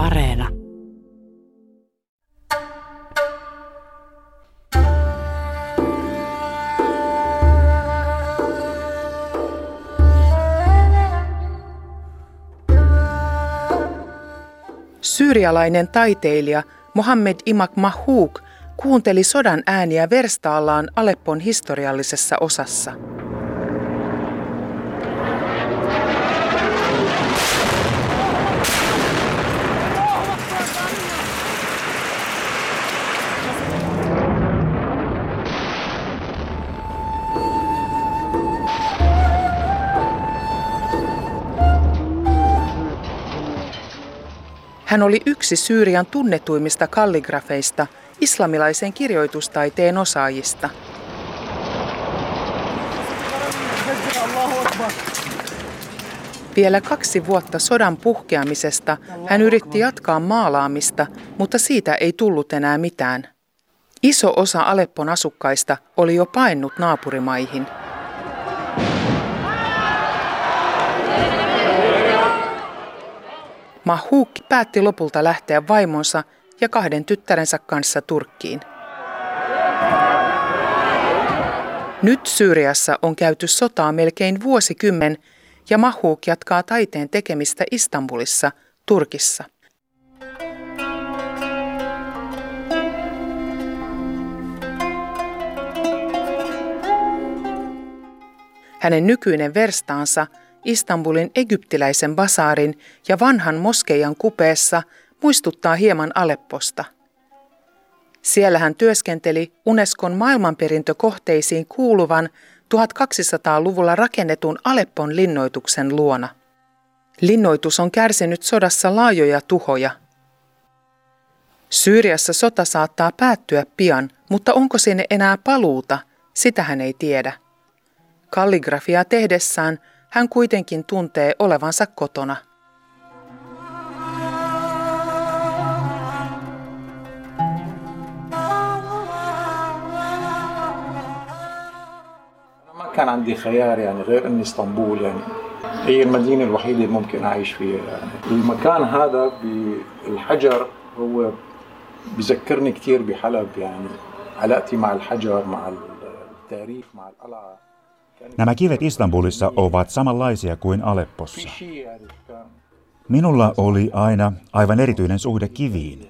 Areena. Syyrialainen taiteilija Mohammed Imak Mahouk kuunteli sodan ääniä verstaallaan Aleppon historiallisessa osassa. Hän oli yksi Syyrian tunnetuimmista kalligrafeista, islamilaisen kirjoitustaiteen osaajista. Vielä kaksi vuotta sodan puhkeamisesta hän yritti jatkaa maalaamista, mutta siitä ei tullut enää mitään. Iso osa Aleppon asukkaista oli jo paennut naapurimaihin – Mahuk päätti lopulta lähteä vaimonsa ja kahden tyttärensä kanssa Turkkiin. Nyt Syyriassa on käyty sotaa melkein vuosikymmen ja Mahuk jatkaa taiteen tekemistä Istanbulissa, Turkissa. Hänen nykyinen verstaansa – Istanbulin egyptiläisen basaarin ja vanhan moskeijan kupeessa muistuttaa hieman Alepposta. Siellä hän työskenteli Unescon maailmanperintökohteisiin kuuluvan 1200-luvulla rakennetun Aleppon linnoituksen luona. Linnoitus on kärsinyt sodassa laajoja tuhoja. Syyriassa sota saattaa päättyä pian, mutta onko sinne enää paluuta, sitä hän ei tiedä. Kalligrafiaa tehdessään hän kuitenkin tuntee olevansa kotona. كان عندي خيار يعني غير إني إسطنبول يعني. هي المدينة الوحيدة اللي ممكن أعيش فيها يعني. المكان هذا بالحجر هو بذكرني كثير بحلب يعني. علاقتي مع الحجر مع التاريخ مع القلعة. Nämä kivet Istanbulissa ovat samanlaisia kuin Aleppossa. Minulla oli aina aivan erityinen suhde kiviin.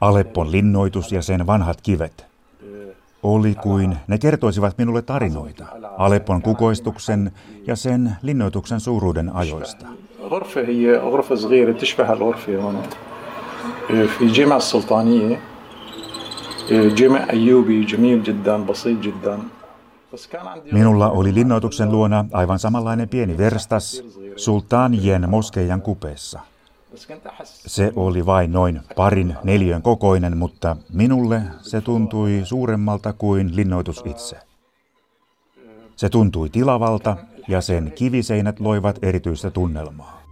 Aleppon linnoitus ja sen vanhat kivet. Oli kuin ne kertoisivat minulle tarinoita Aleppon kukoistuksen ja sen linnoituksen suuruuden ajoista. في جامع السلطانية جامع أيوبي جميل جدا بسيط جدا Minulla oli linnoituksen luona aivan samanlainen pieni verstas sultaanien moskeijan kupeessa. Se oli vain noin parin neljön kokoinen, mutta minulle se tuntui suuremmalta kuin linnoitus itse. Se tuntui tilavalta ja sen kiviseinät loivat erityistä tunnelmaa.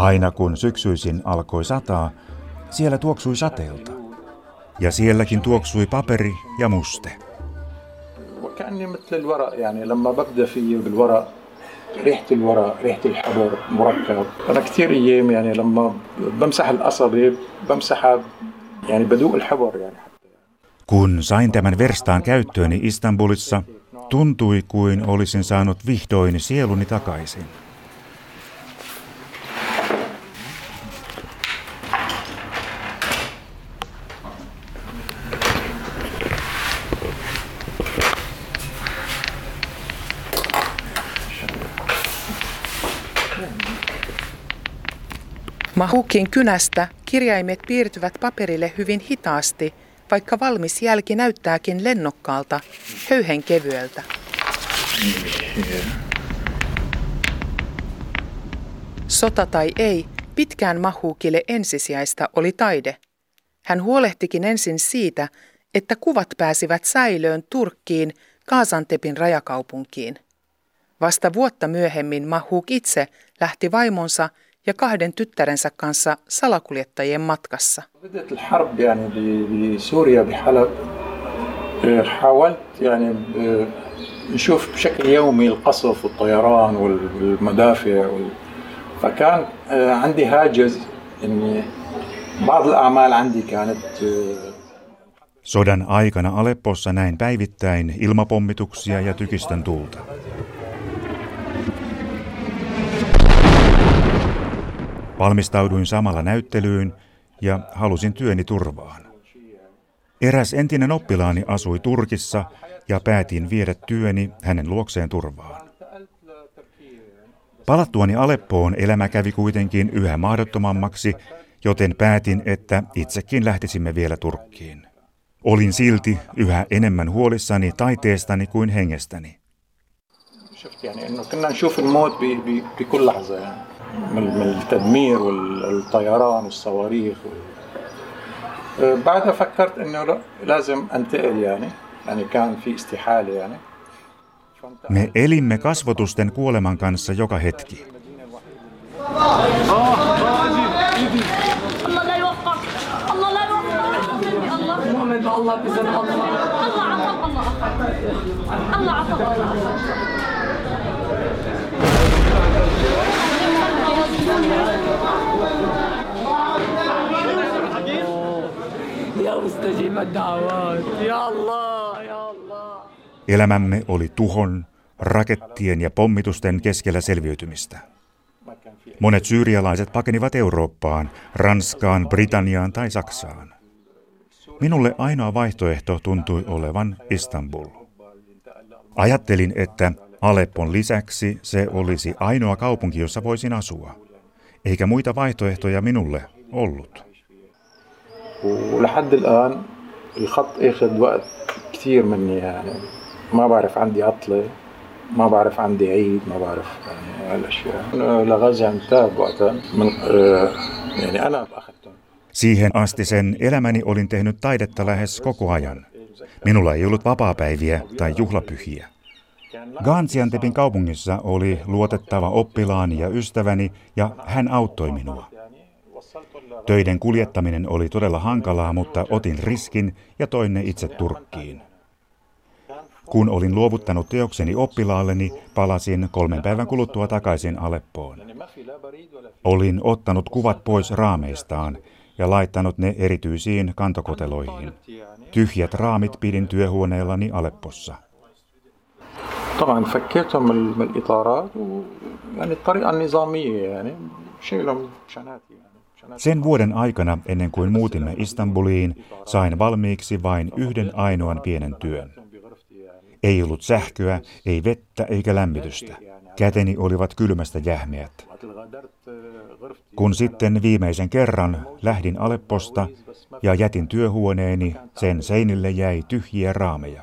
Aina kun syksyisin alkoi sataa, siellä tuoksui sateelta. Ja sielläkin tuoksui paperi ja muste. ريحة الورق ريحة الحبر مركب أنا كثير أيام يعني لما بمسح القصبة بمسحها يعني بدوق الحبر يعني Kun sain tämän verstaan käyttööni Istanbulissa, tuntui kuin olisin saanut vihdoin sieluni takaisin. Mahukin kynästä kirjaimet piirtyvät paperille hyvin hitaasti, vaikka valmis jälki näyttääkin lennokkaalta, höyhen kevyeltä. Sota tai ei, pitkään Mahukille ensisijaista oli taide. Hän huolehtikin ensin siitä, että kuvat pääsivät säilöön Turkkiin, Kaasantepin rajakaupunkiin. Vasta vuotta myöhemmin Mahuk itse lähti vaimonsa ja kahden tyttärensä kanssa salakuljettajien matkassa. حاولت يعني نشوف بشكل يومي القصف والطيران والمدافع وال... فكان عندي هاجس اني بعض الاعمال عندي كانت Sodan aikana Aleppossa näin päivittäin ilmapommituksia ja tykistön tulta. Valmistauduin samalla näyttelyyn ja halusin työni turvaan. Eräs entinen oppilaani asui Turkissa ja päätin viedä työni hänen luokseen turvaan. Palattuani Aleppoon elämä kävi kuitenkin yhä mahdottomammaksi, joten päätin, että itsekin lähtisimme vielä Turkkiin. Olin silti yhä enemmän huolissani taiteestani kuin hengestäni. بعدها فكرت انه لازم انتقل يعني يعني كان في استحاله يعني Me elimme kasvotusten kuoleman kanssa joka hetki. الله Elämämme oli tuhon, rakettien ja pommitusten keskellä selviytymistä. Monet syyrialaiset pakenivat Eurooppaan, Ranskaan, Britanniaan tai Saksaan. Minulle ainoa vaihtoehto tuntui olevan Istanbul. Ajattelin, että Aleppon lisäksi se olisi ainoa kaupunki, jossa voisin asua Eikä muita vaihtoehtoja minulle ollut. ولحد الآن الخط اخذ وقت كثير مني يعني ما بعرف عندي عطلة ما بعرف عندي عيد ما بعرف يعني هالاشياء لغزة انتهى وقتها من يعني انا اخذتهم Siihen asti sen elämäni olin tehnyt taidetta lähes koko ajan. Minulla ei ollut vapaapäiviä tai juhlapyhiä. Gaziantepin kaupungissa oli luotettava oppilaani ja ystäväni ja hän auttoi minua. Töiden kuljettaminen oli todella hankalaa, mutta otin riskin ja toin ne itse Turkkiin. Kun olin luovuttanut teokseni oppilaalleni, palasin kolmen päivän kuluttua takaisin Aleppoon. Olin ottanut kuvat pois raameistaan ja laittanut ne erityisiin kantokoteloihin. Tyhjät raamit pidin työhuoneellani Aleppossa. طبعا فكيتهم الاطارات يعني الطريقه النظاميه يعني شيلهم شناتي Sen vuoden aikana, ennen kuin muutimme Istanbuliin, sain valmiiksi vain yhden ainoan pienen työn. Ei ollut sähköä, ei vettä eikä lämmitystä. Käteni olivat kylmästä jähmeät. Kun sitten viimeisen kerran lähdin Alepposta ja jätin työhuoneeni, sen seinille jäi tyhjiä raameja.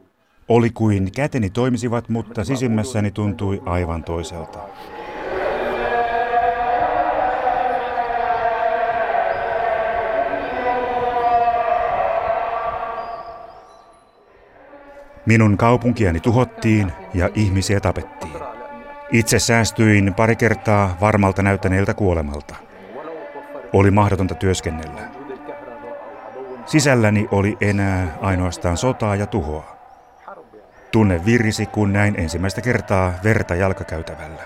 Oli kuin käteni toimisivat, mutta sisimmässäni tuntui aivan toiselta. Minun kaupunkiani tuhottiin ja ihmisiä tapettiin. Itse säästyin pari kertaa varmalta näyttäneeltä kuolemalta. Oli mahdotonta työskennellä. Sisälläni oli enää ainoastaan sotaa ja tuhoa. Tunne virisi, kun näin ensimmäistä kertaa verta jalkakäytävällä.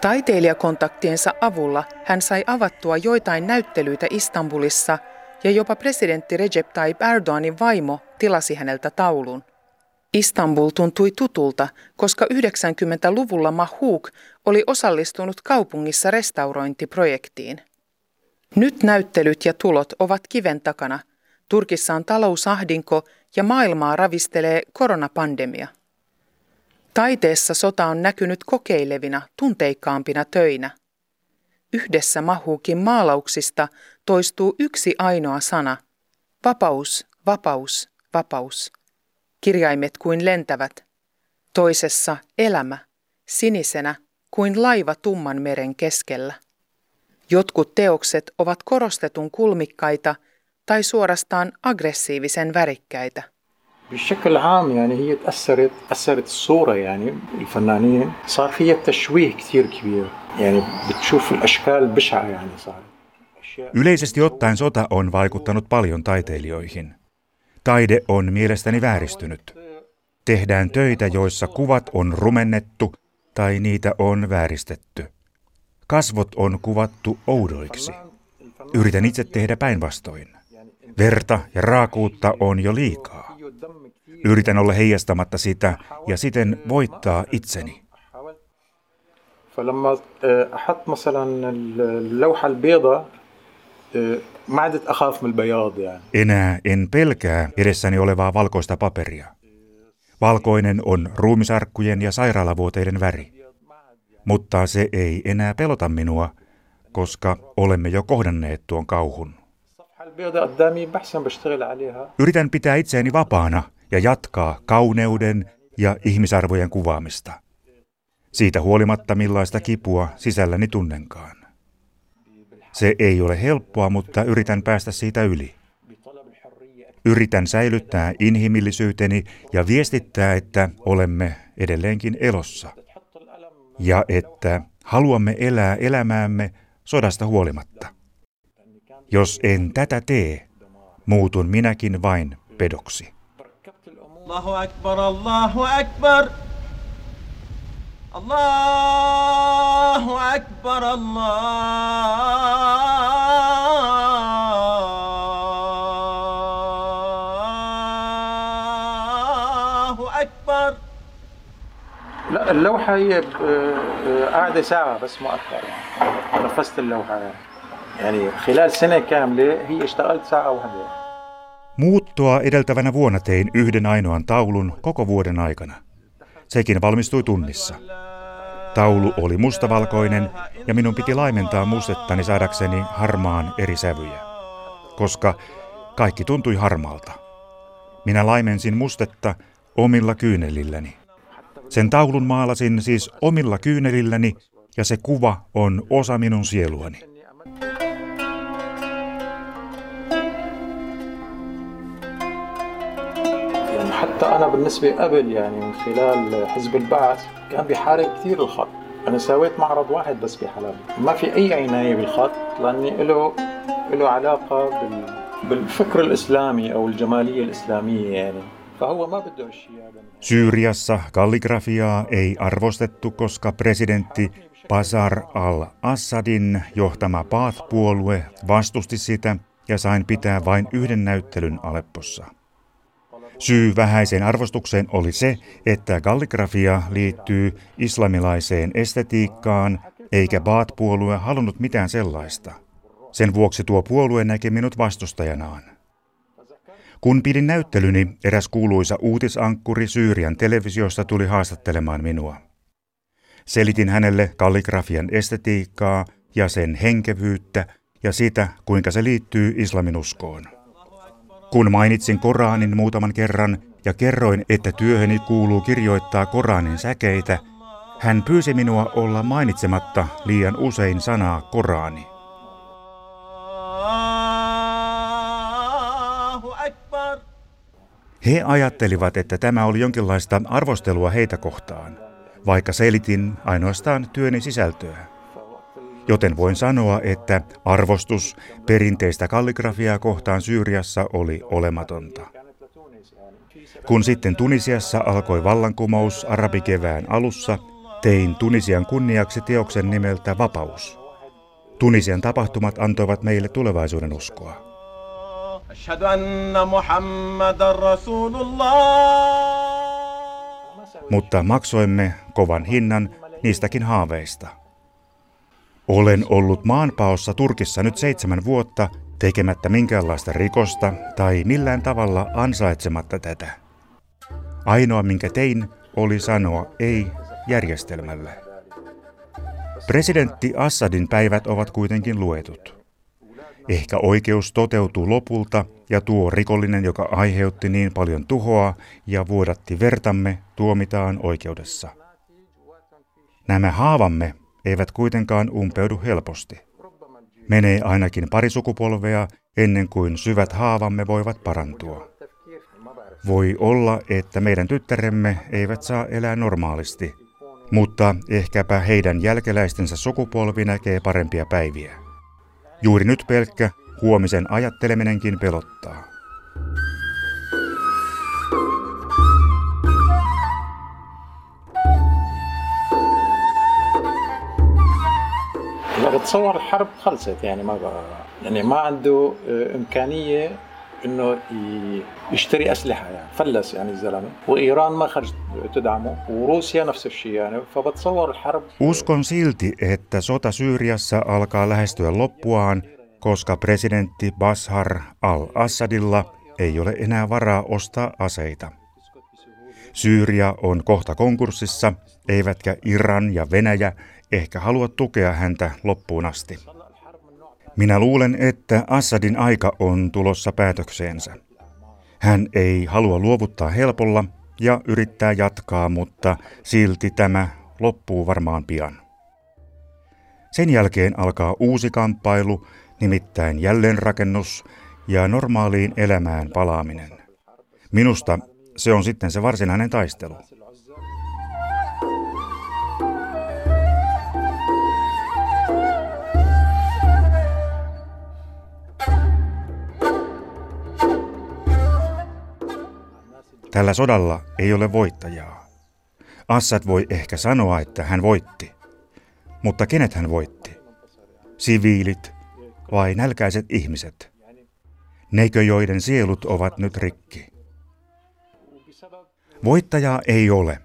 Taiteilijakontaktiensa avulla hän sai avattua joitain näyttelyitä Istanbulissa ja jopa presidentti Recep Tayyip Erdoganin vaimo tilasi häneltä taulun. Istanbul tuntui tutulta, koska 90-luvulla Mahuk oli osallistunut kaupungissa restaurointiprojektiin. Nyt näyttelyt ja tulot ovat kiven takana. Turkissa on talousahdinko ja maailmaa ravistelee koronapandemia. Taiteessa sota on näkynyt kokeilevina, tunteikkaampina töinä. Yhdessä Mahukin maalauksista toistuu yksi ainoa sana. Vapaus, vapaus, vapaus. Kirjaimet kuin lentävät. Toisessa elämä, sinisenä kuin laiva tumman meren keskellä. Jotkut teokset ovat korostetun kulmikkaita tai suorastaan aggressiivisen värikkäitä. بشكل عام يعني هي تأثرت أثرت الصورة يعني الفنانين صار فيها تشويه كثير كبير يعني بتشوف الأشكال بشعة يعني صار Yleisesti ottaen sota on vaikuttanut paljon taiteilijoihin. Taide on mielestäni vääristynyt. Tehdään töitä, joissa kuvat on rumennettu tai niitä on vääristetty. Kasvot on kuvattu oudoiksi. Yritän itse tehdä päinvastoin. Verta ja raakuutta on jo liikaa. Yritän olla heijastamatta sitä ja siten voittaa itseni. فلما احط مثلا اللوحه البيضاء ما عدت اخاف من البياض يعني Enää en pelkää edessäni olevaa valkoista paperia. Valkoinen on ruumisarkkujen ja sairaalavuoteiden väri. Mutta se ei enää pelota minua, koska olemme jo kohdanneet tuon kauhun. Yritän pitää itseäni vapaana ja jatkaa kauneuden ja ihmisarvojen kuvaamista. Siitä huolimatta millaista kipua sisälläni tunnenkaan. Se ei ole helppoa, mutta yritän päästä siitä yli. Yritän säilyttää inhimillisyyteni ja viestittää, että olemme edelleenkin elossa. Ja että haluamme elää elämäämme sodasta huolimatta. Jos en tätä tee, muutun minäkin vain pedoksi. Allahu Akbar, Allahu Akbar. Allahu Akbar, Allahu Akbar. لا اللوحة هي قاعدة ساعة بس ما أكثر يعني نفذت اللوحة يعني يعني خلال سنه كامله هي اشتغلت ساعه واحده Muuttoa edeltävänä vuonna tein yhden ainoan taulun koko vuoden aikana. Sekin valmistui tunnissa. Taulu oli mustavalkoinen ja minun piti laimentaa mustettani saadakseni harmaan eri sävyjä, koska kaikki tuntui harmaalta. Minä laimensin mustetta omilla kyynelilläni. Sen taulun maalasin siis omilla kyynelilläni ja se kuva on osa minun sieluani. حتى أنا بالنسبة قبل يعني من خلال حزب البعث كان بيحارب كثير الخط. أنا سويت معرض واحد بس بحلب. ما في أي عناية بالخط لأني له له علاقة بال بالفكر الإسلامي أو الجمالية الإسلامية يعني. Syyriassa kalligrafiaa ei arvostettu, koska presidentti Bashar al-Assadin johtama Baath-puolue vastusti sitä ja sain pitää vain yhden näyttelyn Aleppossa. Syy vähäiseen arvostukseen oli se, että kalligrafia liittyy islamilaiseen estetiikkaan, eikä Baath-puolue halunnut mitään sellaista. Sen vuoksi tuo puolue näki minut vastustajanaan. Kun pidin näyttelyni, eräs kuuluisa uutisankkuri Syyrian televisiosta tuli haastattelemaan minua. Selitin hänelle kalligrafian estetiikkaa ja sen henkevyyttä ja sitä, kuinka se liittyy islaminuskoon. Kun mainitsin Koranin muutaman kerran ja kerroin, että työhöni kuuluu kirjoittaa Koranin säkeitä, hän pyysi minua olla mainitsematta liian usein sanaa Korani. He ajattelivat, että tämä oli jonkinlaista arvostelua heitä kohtaan, vaikka selitin ainoastaan työni sisältöä joten voin sanoa, että arvostus perinteistä kalligrafiaa kohtaan Syyriassa oli olematonta. Kun sitten Tunisiassa alkoi vallankumous arabikevään alussa, tein Tunisian kunniaksi teoksen nimeltä Vapaus. Tunisian tapahtumat antoivat meille tulevaisuuden uskoa. Mutta maksoimme kovan hinnan niistäkin haaveista. Olen ollut maanpaossa Turkissa nyt seitsemän vuotta tekemättä minkäänlaista rikosta tai millään tavalla ansaitsematta tätä. Ainoa minkä tein oli sanoa ei järjestelmälle. Presidentti Assadin päivät ovat kuitenkin luetut. Ehkä oikeus toteutuu lopulta ja tuo rikollinen, joka aiheutti niin paljon tuhoa ja vuodatti vertamme, tuomitaan oikeudessa. Nämä haavamme eivät kuitenkaan umpeudu helposti. Menee ainakin pari sukupolvea ennen kuin syvät haavamme voivat parantua. Voi olla, että meidän tyttäremme eivät saa elää normaalisti, mutta ehkäpä heidän jälkeläistensä sukupolvi näkee parempia päiviä. Juuri nyt pelkkä huomisen ajatteleminenkin pelottaa. بتصور الحرب خلصت يعني ما بقى يعني ما عنده امكانيه انه يشتري اسلحه يعني فلس يعني الزلمه وايران ما خرجت تدعمه وروسيا نفس الشيء يعني فبتصور الحرب Uskon silti, että sota Syyriassa alkaa lähestyä loppuaan, koska presidentti Bashar al-Assadilla ei ole enää varaa ostaa aseita. Syyria on kohta konkurssissa, eivätkä Iran ja Venäjä ehkä halua tukea häntä loppuun asti. Minä luulen, että Assadin aika on tulossa päätökseensä. Hän ei halua luovuttaa helpolla ja yrittää jatkaa, mutta silti tämä loppuu varmaan pian. Sen jälkeen alkaa uusi kamppailu, nimittäin jälleenrakennus ja normaaliin elämään palaaminen. Minusta se on sitten se varsinainen taistelu. Tällä sodalla ei ole voittajaa. Assad voi ehkä sanoa, että hän voitti. Mutta kenet hän voitti? Siviilit vai nälkäiset ihmiset? Neikö joiden sielut ovat nyt rikki? Voittajaa ei ole.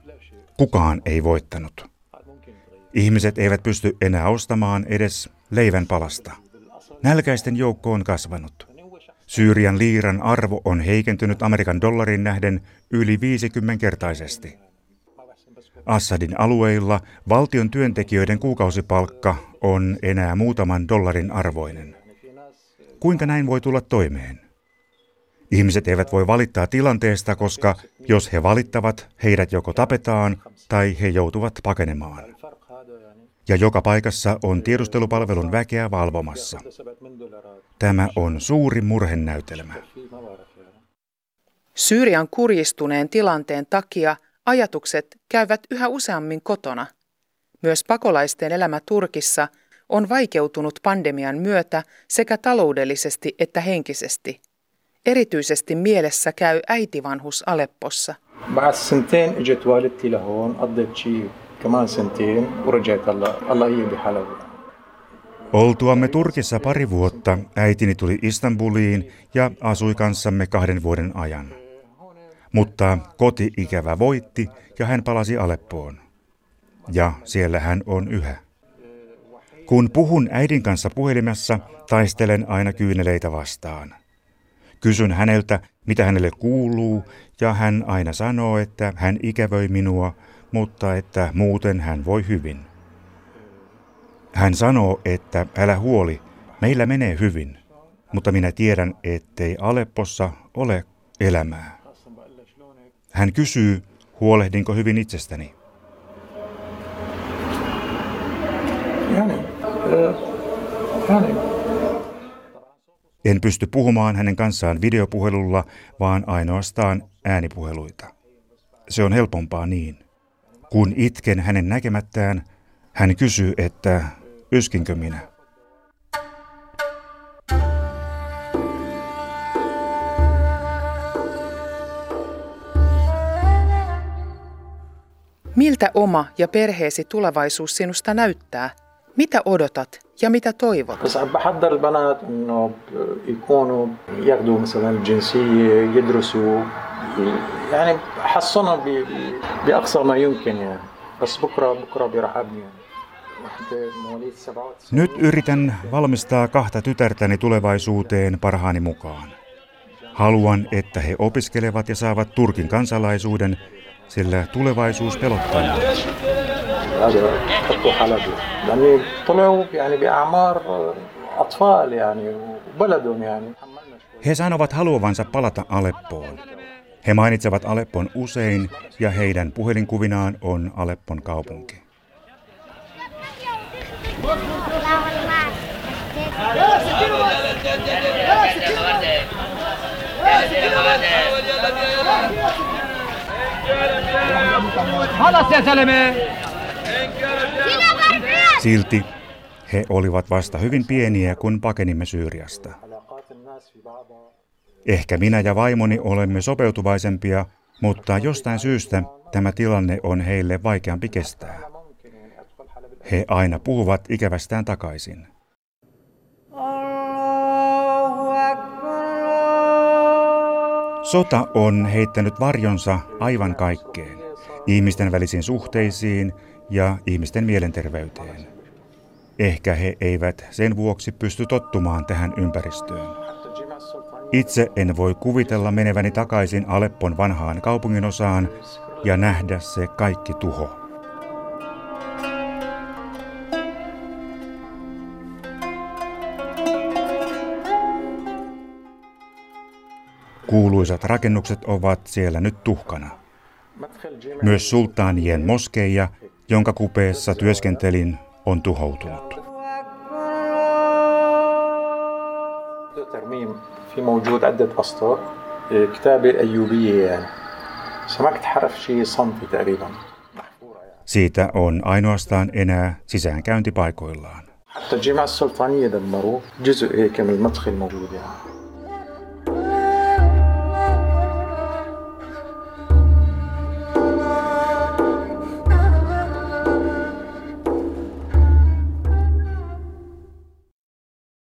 Kukaan ei voittanut. Ihmiset eivät pysty enää ostamaan edes leivän palasta. Nälkäisten joukko on kasvanut. Syyrian liiran arvo on heikentynyt Amerikan dollarin nähden yli 50-kertaisesti. Assadin alueilla valtion työntekijöiden kuukausipalkka on enää muutaman dollarin arvoinen. Kuinka näin voi tulla toimeen? Ihmiset eivät voi valittaa tilanteesta, koska jos he valittavat, heidät joko tapetaan tai he joutuvat pakenemaan Ja joka paikassa on tiedustelupalvelun väkeä valvomassa. Tämä on suuri murhenäytelmä. Syyrian kurjistuneen tilanteen takia ajatukset käyvät yhä useammin kotona. Myös pakolaisten elämä Turkissa on vaikeutunut pandemian myötä sekä taloudellisesti että henkisesti. Erityisesti mielessä käy äitivanhus Aleppossa. بعد سنتين اجت والدتي لهون قضت شيء كمان سنتين ورجعت الله الله هي بحلب Oltuamme Turkissa pari vuotta, äitini tuli Istanbuliin ja asui kanssamme kahden vuoden ajan. Mutta koti-ikävä voitti ja hän palasi Aleppoon. Ja siellä hän on yhä. Kun puhun äidin kanssa puhelimessa, taistelen aina kyyneleitä vastaan. Kysyn häneltä, mitä hänelle kuuluu, ja hän aina sanoo, että hän ikävöi minua, mutta että muuten hän voi hyvin. Hän sanoo, että älä huoli, meillä menee hyvin, mutta minä tiedän, ettei Aleppossa ole elämää. Hän kysyy, huolehdinko hyvin itsestäni. En pysty puhumaan hänen kanssaan videopuhelulla, vaan ainoastaan äänipuheluita. Se on helpompaa niin. Kun itken hänen näkemättään, hän kysyy, että yskinkö minä. Miltä oma ja perheesi tulevaisuus sinusta näyttää? Mitä odotat ja mitä toivot? بس عم بحضر البنات انه يكونوا ياخذوا مثلا الجنسيه يدرسوا يعني احصنهم ب- باقصى ما يمكن يعني بس بكره بكره بيرحبني يعني وحده مواليد 97 Nyt yritän valmistaa kahta tytärtäni tulevaisuuteen parhaani mukaan. Haluan, että he opiskelevat ja saavat Turkin kansalaisuuden, sillä tulevaisuus pelottaa. minua. هذا حطوا حلبي لاني طلعوا يعني باعمار أطفال يعني وبلدهم يعني He sanovat haluavansa palata Aleppoon. He mainitsevat Aleppon usein ja heidän puhelinkuvinaan on Aleppon kaupunki. Silti he olivat vasta hyvin pieniä, kun pakenimme Syyriasta. Ehkä minä ja vaimoni olemme sopeutuvaisempia, mutta jostain syystä tämä tilanne on heille vaikeampi kestää. He aina puhuvat ikävästään takaisin. Sota on heittänyt varjonsa aivan kaikkeen, ihmisten välisiin suhteisiin ja ihmisten mielenterveyteen. Ehkä he eivät sen vuoksi pysty tottumaan tähän ympäristöön. Itse en voi kuvitella meneväni takaisin Aleppon vanhaan kaupunginosaan ja nähdä se kaikki tuho. Kuuluisat rakennukset ovat siellä nyt tuhkana. Myös sultaanien moskeija, jonka kupeessa työskentelin, on tuhoutunut. في موجود عدة أسطر إيه، كتابة أيوبية يعني. سمعت حرف شيء صنفي تقريبا. Siitä on ainoastaan enää sisäänkäynti paikoillaan. حتى الجامعة السلطانية دمروه جزء هيك من المدخل موجود يعني.